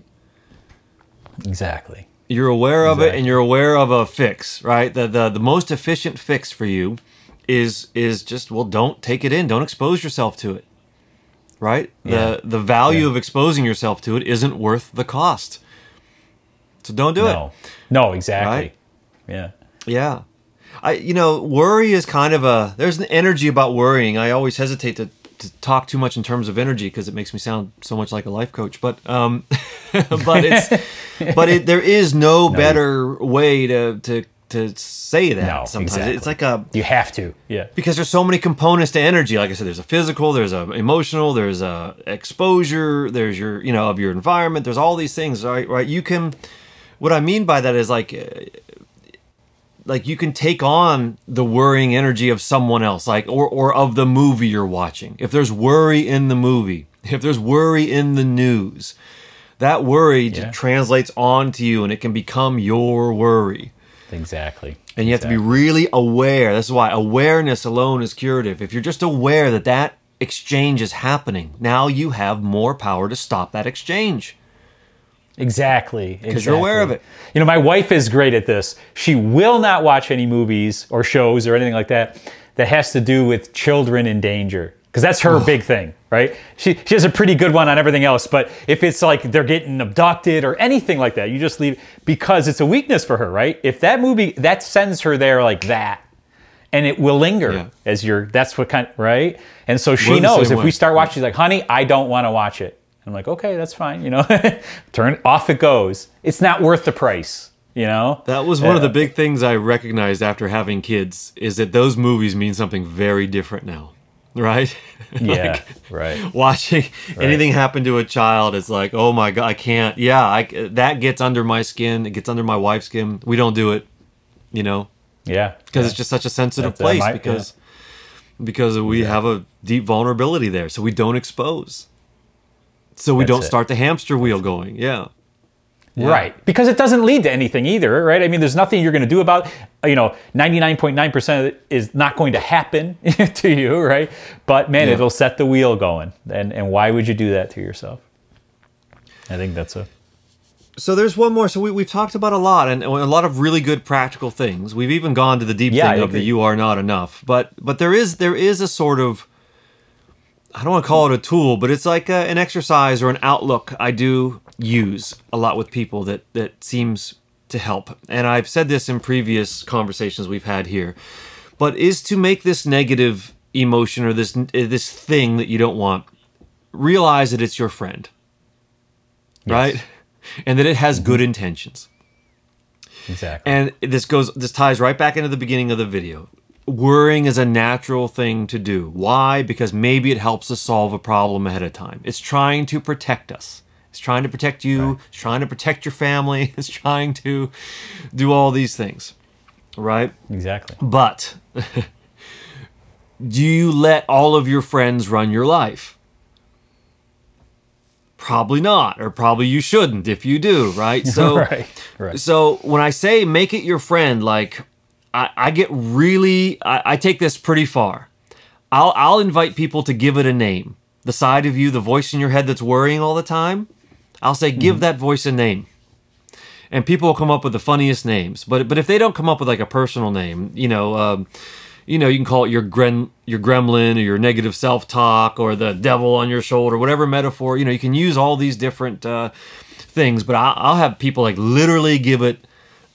Exactly. You're aware of exactly. it and you're aware of a fix, right? The, the the most efficient fix for you is is just well don't take it in, don't expose yourself to it. Right? Yeah. The the value yeah. of exposing yourself to it isn't worth the cost. So don't do no. it. No, exactly. Right? Yeah. Yeah. I you know, worry is kind of a there's an energy about worrying. I always hesitate to to talk too much in terms of energy because it makes me sound so much like a life coach. But um, but it's but it, there is no, no, better way to to to say that. No, sometimes exactly. it's like a you have to, yeah, because there's so many components to energy. Like I said, there's a physical, there's a emotional, there's a exposure, there's your you know of your environment. There's all these things, right? Right? You can. What I mean by that is like uh, like you can take on the worrying energy of someone else like or or of the movie you're watching if there's worry in the movie if there's worry in the news that worry yeah. translates onto you and it can become your worry exactly and you have exactly. to be really aware this is why awareness alone is curative if you're just aware that that exchange is happening now you have more power to stop that exchange Exactly. Because exactly. you're aware of it. You know, my wife is great at this. She will not watch any movies or shows or anything like that that has to do with children in danger. Because that's her big thing, right? She, she has a pretty good one on everything else. But if it's like they're getting abducted or anything like that, you just leave because it's a weakness for her, right? If that movie, that sends her there like that. And it will linger yeah. as you're, that's what kind, right? And so she knows if way. we start watching, she's like, honey, I don't want to watch it I'm like, okay, that's fine. You know, turn off it goes. It's not worth the price. You know, That was one of the big things I recognized after having kids is that those movies mean something very different now, right? yeah, right. Watching anything happen to a child is like, oh my god, I can't. Yeah, I, that gets under my skin. It gets under my wife's skin. We don't do it, you know, Yeah, because yeah. it's just such a sensitive That- that uh, place might- because because we have a deep vulnerability there, so we don't expose. So we That's don't it. start the hamster wheel going. Yeah. Yeah. Right. Because it doesn't lead to anything either, right? I mean, there's nothing you're going to do about, uh, you know, 99.9% of it is not going to happen to you, right? But man, Yeah. it'll set the wheel going. And and why would you do that to yourself? I think that's a So there's one more. So we, we've talked about a lot and, and a lot of really good practical things. We've even gone to the deep Yeah, thing of the you are not enough. But but there is there is a sort of I don't want to call it a tool, but it's like a, an exercise or an outlook I do use a lot with people that that seems to help. And I've said this in previous conversations we've had here, but is to make this negative emotion or this this thing that you don't want realize that it's your friend. Right? And that it has good mm-hmm. intentions. exactly. And this goes this ties right back into the beginning of the video. Worrying is a natural thing to do. Why? Because maybe it helps us solve a problem ahead of time. It's trying to protect us. It's trying to protect you. It's trying to protect your family. It's trying to do all these things. Right? exactly. But do you let all of your friends run your life? Probably not, or probably you shouldn't if you do, right? So right. Right. so when I say make it your friend, like I, I get really I, I take this pretty far. I'll I'll invite people to give it a name. The side of you, the voice in your head that's worrying all the time, I'll say give that voice a name. And people will come up with the funniest names. But but if they don't come up with like a personal name, you know, um, you know, you can call it your gren your gremlin or your negative self talk or the devil on your shoulder, whatever metaphor. You know, you can use all these different uh, things. But I'll, I'll have people like literally give it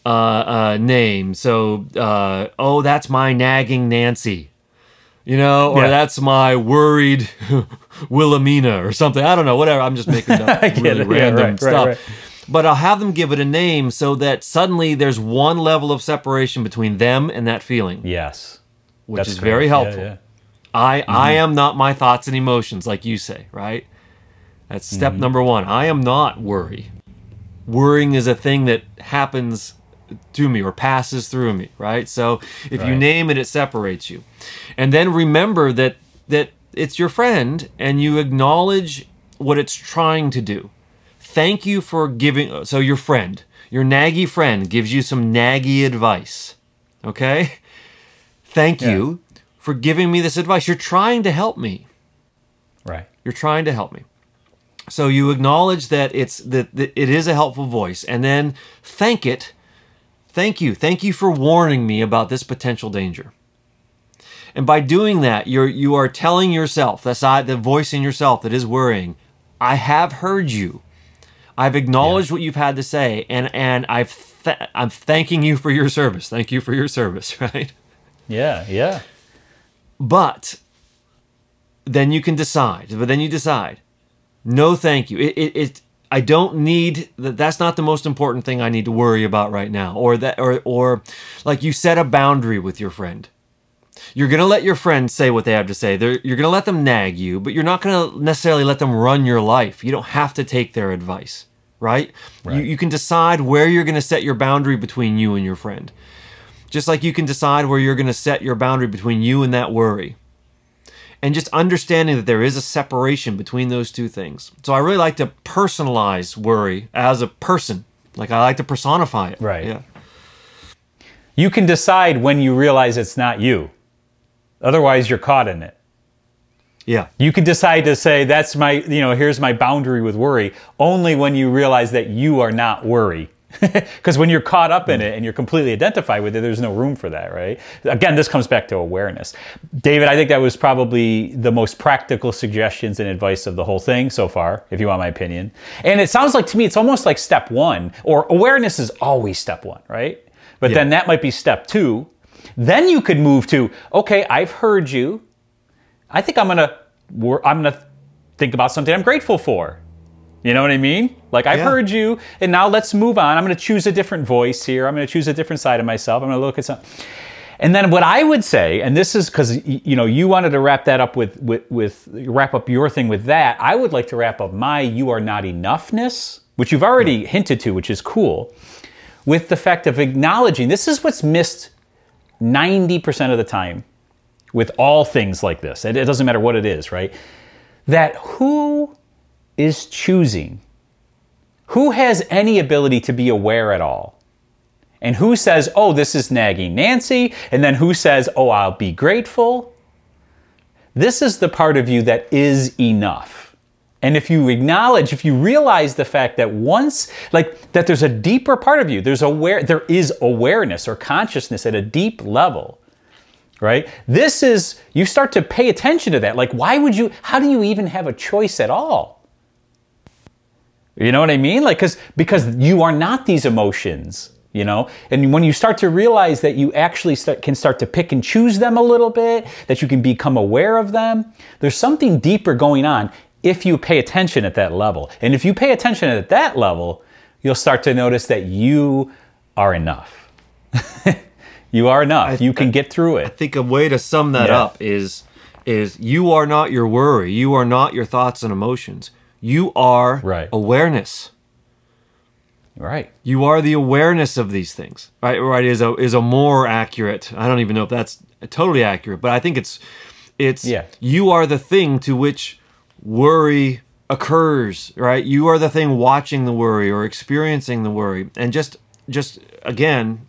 uh, uh, name. So, uh, oh, that's my nagging Nancy, you know, or Yeah. that's my worried Wilhelmina or something. I don't know, whatever. I'm just making up really it. Yeah, random right, right, stuff. right. But I'll have them give it a name so that suddenly there's one level of separation between them and that feeling, Yes. which That's is great. very helpful. yeah. I Mm-hmm. I am not my thoughts and emotions, like you say, right? That's step Mm-hmm. number one. I am not worry. Worrying is a thing that happens to me or passes through me, right? So if you name it, it separates you. And then remember that that it's your friend and you acknowledge what it's trying to do. Thank you for giving so your friend, your naggy friend gives you some naggy advice. Okay? Thank Yeah. you for giving me this advice. You're trying to help me. Right. You're trying to help me. So you acknowledge that it's that, that it is a helpful voice, and then thank it. Thank you. Thank you for warning me about this potential danger. And by doing that, you're you are telling yourself, that's side, the voice in yourself that is worrying, I have heard you. I've acknowledged what you've had to say, and and I've th- I'm thanking you for your service. Thank you for your service, right? Yeah. Yeah. But then you can decide. But then you decide, no, thank you. It, it, it I don't need that. That's not the most important thing I need to worry about right now. Or that, or or like you set a boundary with your friend. You're gonna let your friend say what they have to say. They're, you're gonna let them nag you, but you're not gonna necessarily let them run your life. You don't have to take their advice, right? You, Right. you can decide where you're gonna set your boundary between you and your friend. Just like you can decide where you're gonna set your boundary between you and that worry and just understanding that there is a separation between those two things. So I really like to personalize worry as a person. Like I like to personify it. Right. Yeah. You can decide when you realize it's not you. Otherwise, you're caught in it. Yeah. You can decide to say, that's my, you know, here's my boundary with worry, only when you realize that you are not worry. Because when you're caught up in hmm. it and you're completely identified with it, there's no room for that, right? Again, this comes back to awareness. David, I think that was probably the most practical suggestions and advice of the whole thing so far, if you want my opinion. And it sounds like to me, it's almost like step one, or awareness is always step one, right? But Yeah. then that might be step two. Then you could move to, okay, I've heard you. I think I'm gonna I'm gonna think about something I'm grateful for. You know what I mean? Like I've Yeah. heard you, and now let's move on. I'm going to choose a different voice here. I'm going to choose a different side of myself. I'm going to look at some. And then what I would say, and this is because you know you wanted to wrap that up with, with with wrap up your thing with that. I would like to wrap up my "you are not enoughness," which you've already hinted to, which is cool, with the fact of acknowledging this is what's missed ninety percent of the time with all things like this. It, it doesn't matter what it is, right? That who is choosing, who has any ability to be aware at all. And who says, oh, this is nagging Nancy? And then who says, oh, I'll be grateful? This is the part of you that is enough. And if you acknowledge, if you realize the fact that once, like that there's a deeper part of you, there's aware, there is awareness or consciousness at a deep level, right? This is, you start to pay attention to that. Like, why would you, how do you even have a choice at all? You know what I mean? Like, cause, because you are not these emotions, you know? And when you start to realize that you actually start, can start to pick and choose them a little bit, that you can become aware of them, there's something deeper going on if you pay attention at that level. And if you pay attention at that level, you'll start to notice that you are enough. you are enough. you can get through it. I think a way to sum that Yeah. up is is you are not your worry. You are not your thoughts and emotions. You are Right. awareness. Right. You are the awareness of these things. Right, right is a is a more accurate. I don't even know if that's totally accurate, but I think it's it's Yeah. you are the thing to which worry occurs, right? You are the thing watching the worry or experiencing the worry. And just just again,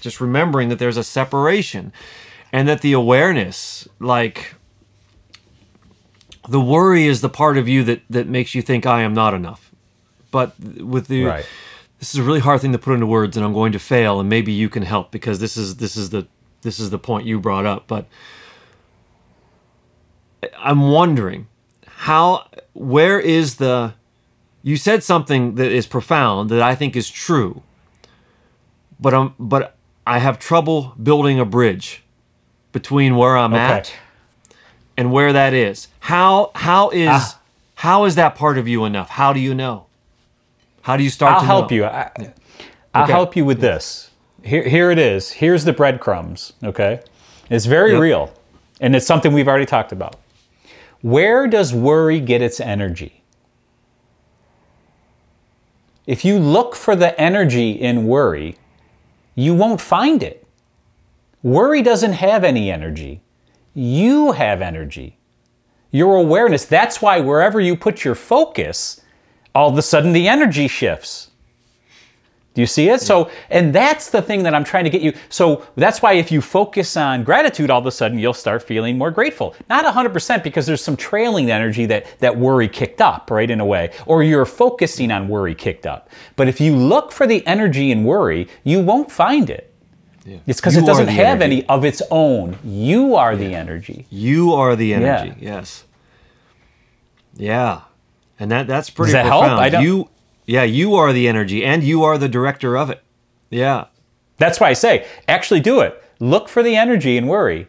just remembering that there's a separation and that the awareness like the worry is the part of you that that makes you think I am not enough. But with the Right. this is a really hard thing to put into words and I'm going to fail and maybe you can help because this is this is the this is the point you brought up but I'm wondering how where is the you said something that is profound that I think is true but I'm but I have trouble building a bridge between where I'm at Okay. And where that is. How how is Ah. how is that part of you enough? How do you know? How do you start I'll to help know? you. I, I'll Okay. help you with this. Here, here it is. Here's the breadcrumbs. Okay, it's very Yep. real, and it's something we've already talked about. Where does worry get its energy? If you look for the energy in worry, you won't find it. Worry doesn't have any energy. You have energy. Your awareness, that's why wherever you put your focus, all of a sudden the energy shifts. Do you see it? So, and that's the thing that I'm trying to get you. So that's why if you focus on gratitude, all of a sudden you'll start feeling more grateful. Not 100% because there's some trailing energy that, that worry kicked up, right, in a way, or you're focusing on worry kicked up. But if you look for the energy in worry, you won't find it. It's because it doesn't have energy. any of its own. You are the energy. You are the energy. Yeah. Yes. Yeah. And that that's pretty that help? profound. I don't- You yeah, you are the energy and you are the director of it. Yeah. That's why I say, actually do it. Look for the energy and worry.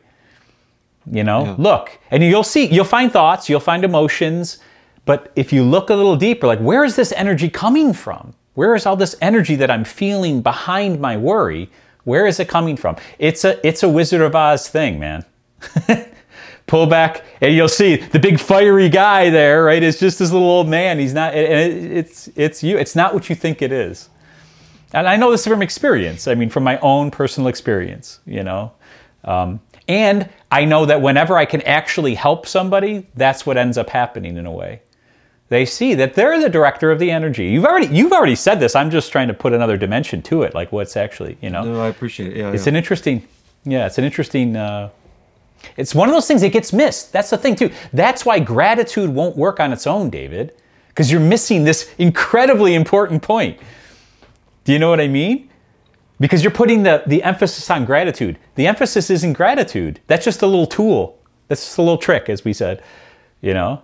You know, Yeah. look, and you'll see, you'll find thoughts, you'll find emotions, but if you look a little deeper, like where is this energy coming from? Where is all this energy that I'm feeling behind my worry? Where is it coming from? It's a it's a Wizard of Oz thing, man. Pull back, and you'll see the big fiery guy there, right? Is just this little old man. He's not. And it, it's it's you. It's not what you think it is. And I know this from experience. I mean, from my own personal experience, you know. Um, and I know that whenever I can actually help somebody, that's what ends up happening in a way. They see that they're the director of the energy. You've already you've already said this. I'm just trying to put another dimension to it, like what's actually, you know. No, I appreciate it. Yeah. It's yeah. an interesting, yeah, it's an interesting. Uh, it's one of those things that gets missed. That's the thing too. That's why gratitude won't work on its own, David, because you're missing this incredibly important point. Do you know what I mean? Because you're putting the, the emphasis on gratitude. The emphasis isn't gratitude. That's just a little tool. That's just a little trick, as we said. You know,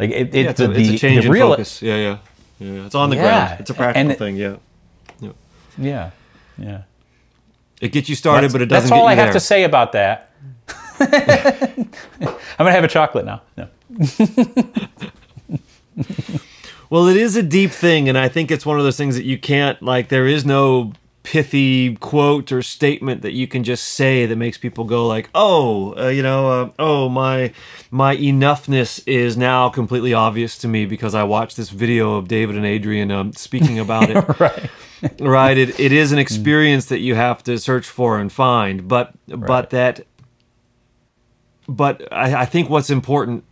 like it, it, yeah, it's, a, it's a change the in real- focus. Yeah, yeah. Yeah. It's on the Yeah, ground. It's a practical thing, yeah. Yeah, yeah. yeah, It gets you started, That's, but it doesn't that's all I have there. to say about that. I'm gonna have a chocolate now. No. Well, it is a deep thing, and I think it's one of those things that you can't like. There is no pithy quote or statement that you can just say that makes people go like, "Oh, uh, you know, uh, oh my my enoughness is now completely obvious to me because I watched this video of David and Adrien um, speaking about it." right. right. It it is an experience that you have to search for and find, but Right. but that but I, I think what's important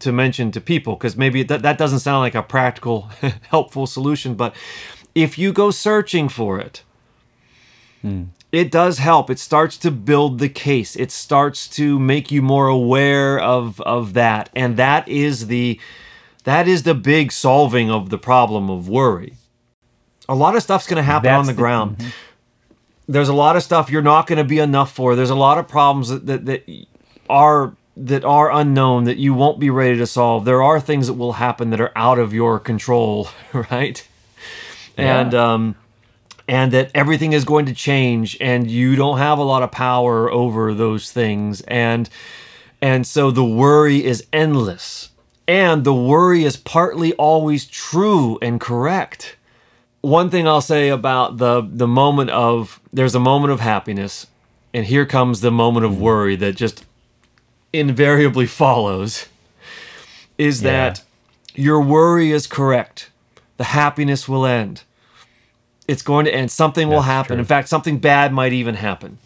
to mention to people because maybe that, that doesn't sound like a practical helpful solution but if you go searching for it it does help. It starts to build the case. It starts to make you more aware of of that. And that is the that is the big solving of the problem of worry. A lot of stuff's going to happen That's on the the- ground. There's a lot of stuff you're not going to be enough for. There's a lot of problems that, that, that are that are unknown that you won't be ready to solve. There are things that will happen that are out of your control right? And um and that everything is going to change and you don't have a lot of power over those things and and so the worry is endless. And the worry is partly always true and correct. One thing i'll say about the the moment of there's a moment of happiness and here comes the moment of worry that just invariably follows is Yeah. that your worry is correct. The happiness will end it's going to end something will That's happen. True. in fact something bad might even happen.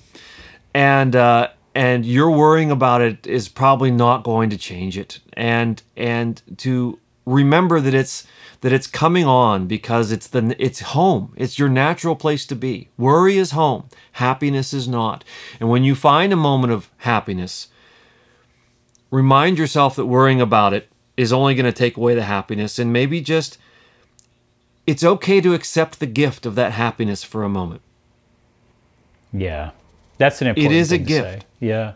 And uh and your worrying about it is probably not going to change it. And and to remember that it's that it's coming on because it's the it's home. It's your natural place to be. Worry is home. Happiness is not. And when you find a moment of happiness remind yourself that worrying about it is only going to take away the happiness and maybe just it's okay to accept the gift of that happiness for a moment Yeah. That's an important is a gift. say. Yeah.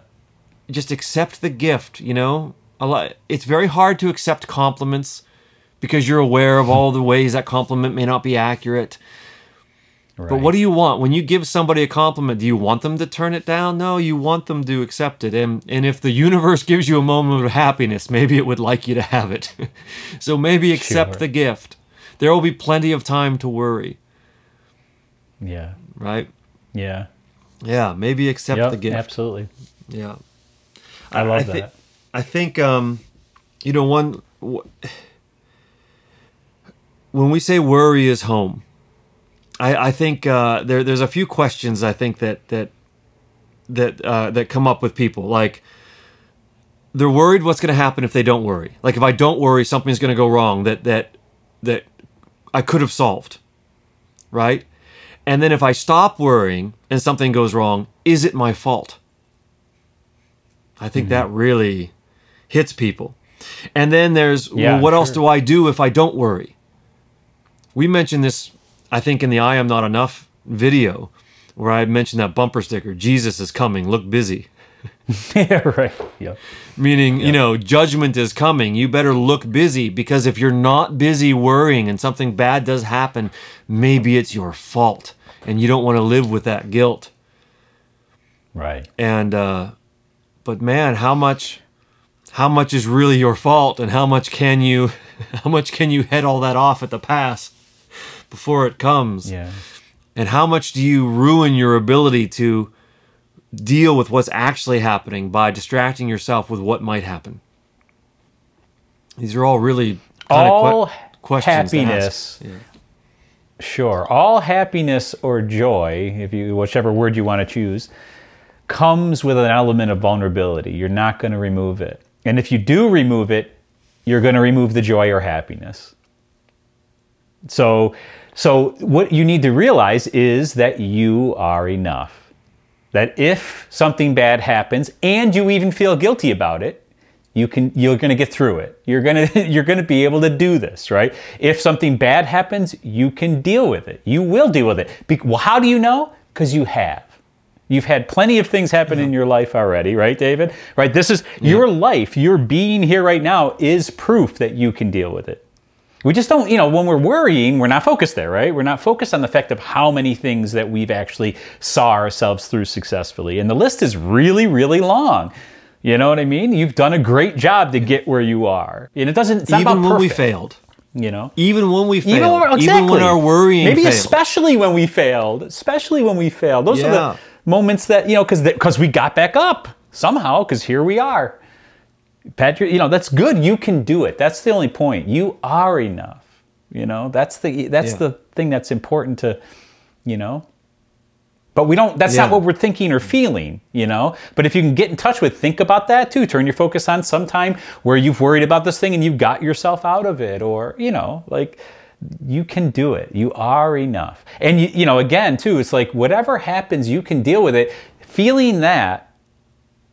just accept the gift you know a lot it's very hard to accept compliments because you're aware of all the ways that compliment may not be accurate but what do you want when you give somebody a compliment do you want them to turn it down no you want them to accept it and and if the universe gives you a moment of happiness maybe it would like you to have it so maybe accept Sure. the gift there will be plenty of time to worry Yeah. right Yeah. yeah maybe accept Yep, the gift Absolutely. yeah I love thi- that. I think um, you know one wh- when we say worry is home, I, I think uh, there there's a few questions I think that that that uh, that come up with people like they're worried what's going to happen if they don't worry. Like if I don't worry, something's going to go wrong that that that I could have solved, right? And then if I stop worrying and something goes wrong, is it my fault? I think that mm-hmm. really hits people. And then there's Yeah, well, what else do I do if I don't worry? We mentioned this, I think, in the I Am Not Enough video, where I mentioned that bumper sticker Jesus is coming, look busy. yeah, right. Yep. Meaning, you know, judgment is coming. You better look busy because if you're not busy worrying and something bad does happen, maybe it's your fault and you don't want to live with that guilt. Right. and uh but man how much how much is really your fault and how much can you how much can you head all that off at the pass before it comes Yeah. and how much do you ruin your ability to deal with what's actually happening by distracting yourself with what might happen these are all really All que- questions happiness. Sure. All happiness or joy, if you whichever word you want to choose, comes with an element of vulnerability. You're not going to remove it. And if you do remove it, you're going to remove the joy or happiness. So so what you need to realize is that you are enough. That if something bad happens and you even feel guilty about it, you can you're going to get through it. You're going to you're going to be able to do this, right? If something bad happens, you can deal with it. You will deal with it. Be- well, how do you know? Cuz you have. You've had plenty of things happen in your life already, right, David? Right? This is your life, your being here right now is proof that you can deal with it. We just don't, you know, when we're worrying, we're not focused there, right? We're not focused on the fact of how many things that we've actually saw ourselves through successfully. And the list is really, really long. You know what I mean? You've done a great job to get where you are. And it doesn't, it's not even about when we failed You know, Even when we failed. even when, even when our worrying maybe failed. especially when we failed, especially when we failed. Those are the moments that you know because because we got back up somehow because here we are. Patrick, you know that's good. You can do it. That's the only point. You are enough. You know that's the that's Yeah. the thing that's important to, you know. But we don't. That's not what we're thinking or feeling, you know. But if you can get in touch with, think about that too. Turn your focus on some time where you've worried about this thing and you've got yourself out of it, or you know, like you can do it. You are enough. And you, you know, again, too, it's like whatever happens, you can deal with it. Feeling that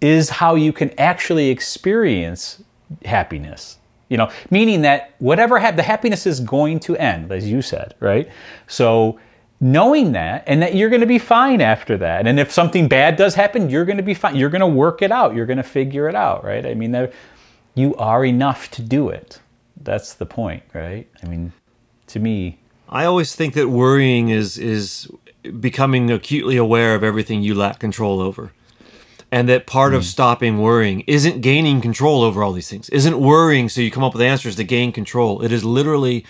is how you can actually experience happiness. You know, meaning that whatever the happiness is going to end, as you said, right? So knowing that and that you're going to be fine after that. And if something bad does happen, you're going to be fine. You're going to work it out. You're going to figure it out, right? I mean, there- you are enough to do it. That's the point, right? I mean, to me, I always think that worrying is is becoming acutely aware of everything you lack control over. And that part Hmm. of stopping worrying isn't gaining control over all these things. Isn't worrying so you come up with answers to gain control. It is literally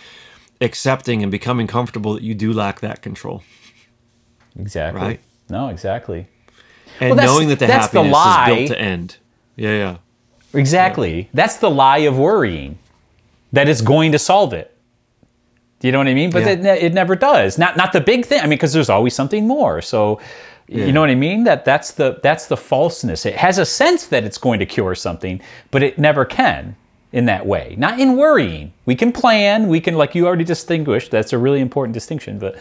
accepting and becoming comfortable that you do lack that control. exactly. Right. No, exactly. And Well, knowing that the that's the happiness lie. is built to end. Yeah, yeah. Exactly. That's the lie of worrying, that it's going to solve it. Do you know what I mean? But Yeah. it, it never does. Not not the big thing. I mean, because there's always something more. So, you know what I mean? That that's the that's the falseness. It has a sense that it's going to cure something, but it never can in that way. Not in worrying. We can plan. We can, like you already distinguished. That's a really important distinction. But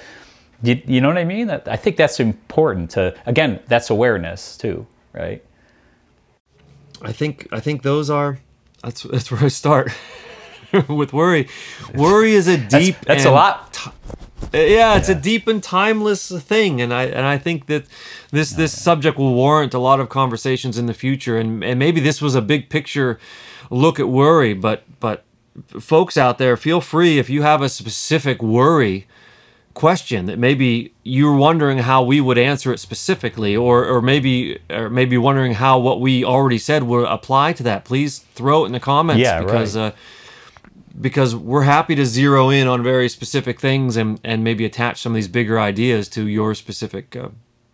you, you know what I mean? That I think that's important to. Again, that's awareness too, right? I think I think those are that's that's where I start with worry. Worry is a deep That's a and lot. Uh, yeah, it's a deep and timeless thing, and I and I think that this this subject will warrant a lot of conversations in the future, and and maybe this was a big picture look at worry, but but folks out there, feel free if you have a specific worry question that maybe you're wondering how we would answer it specifically or or maybe or maybe wondering how what we already said would apply to that please throw it in the comments Yeah, because right. uh because we're happy to zero in on very specific things and and maybe attach some of these bigger ideas to your specific uh,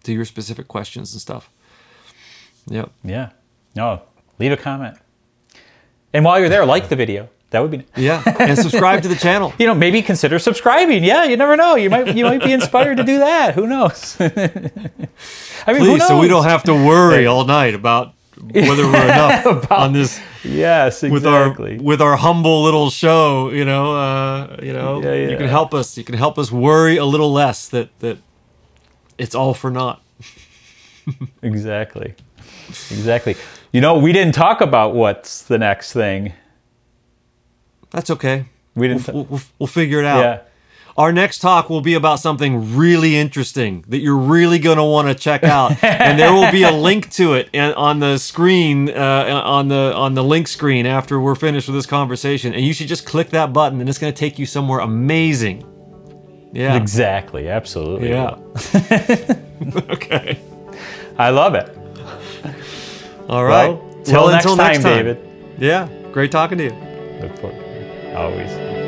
to your specific questions and stuff yep Yeah. No, leave a comment. And while you're there, like the video. That would be yeah and subscribe to the channel you know, maybe consider subscribing. Yeah, you never know. You might you might be inspired to do that. Who knows? I mean, who please knows? so we don't have to worry all night about whether we're enough on this Yes, with exactly. our with our humble little show, you know, uh, you know, Yeah, you can help us. You can help us worry a little less that that it's all for naught. exactly. Exactly. You know, we didn't talk about what's the next thing. That's okay. We didn't. we'll, we'll, we'll figure it out. yeah. Our next talk will be about something really interesting that you're really going to want to check out, and there will be a link to it on the screen, uh, on the on the link screen after we're finished with this conversation. And you should just click that button, and it's going to take you somewhere amazing. Yeah. Exactly. Absolutely. Yeah. okay. I love it. All right. Well, till next time, David. Yeah. Great talking to you. Look forward. Always.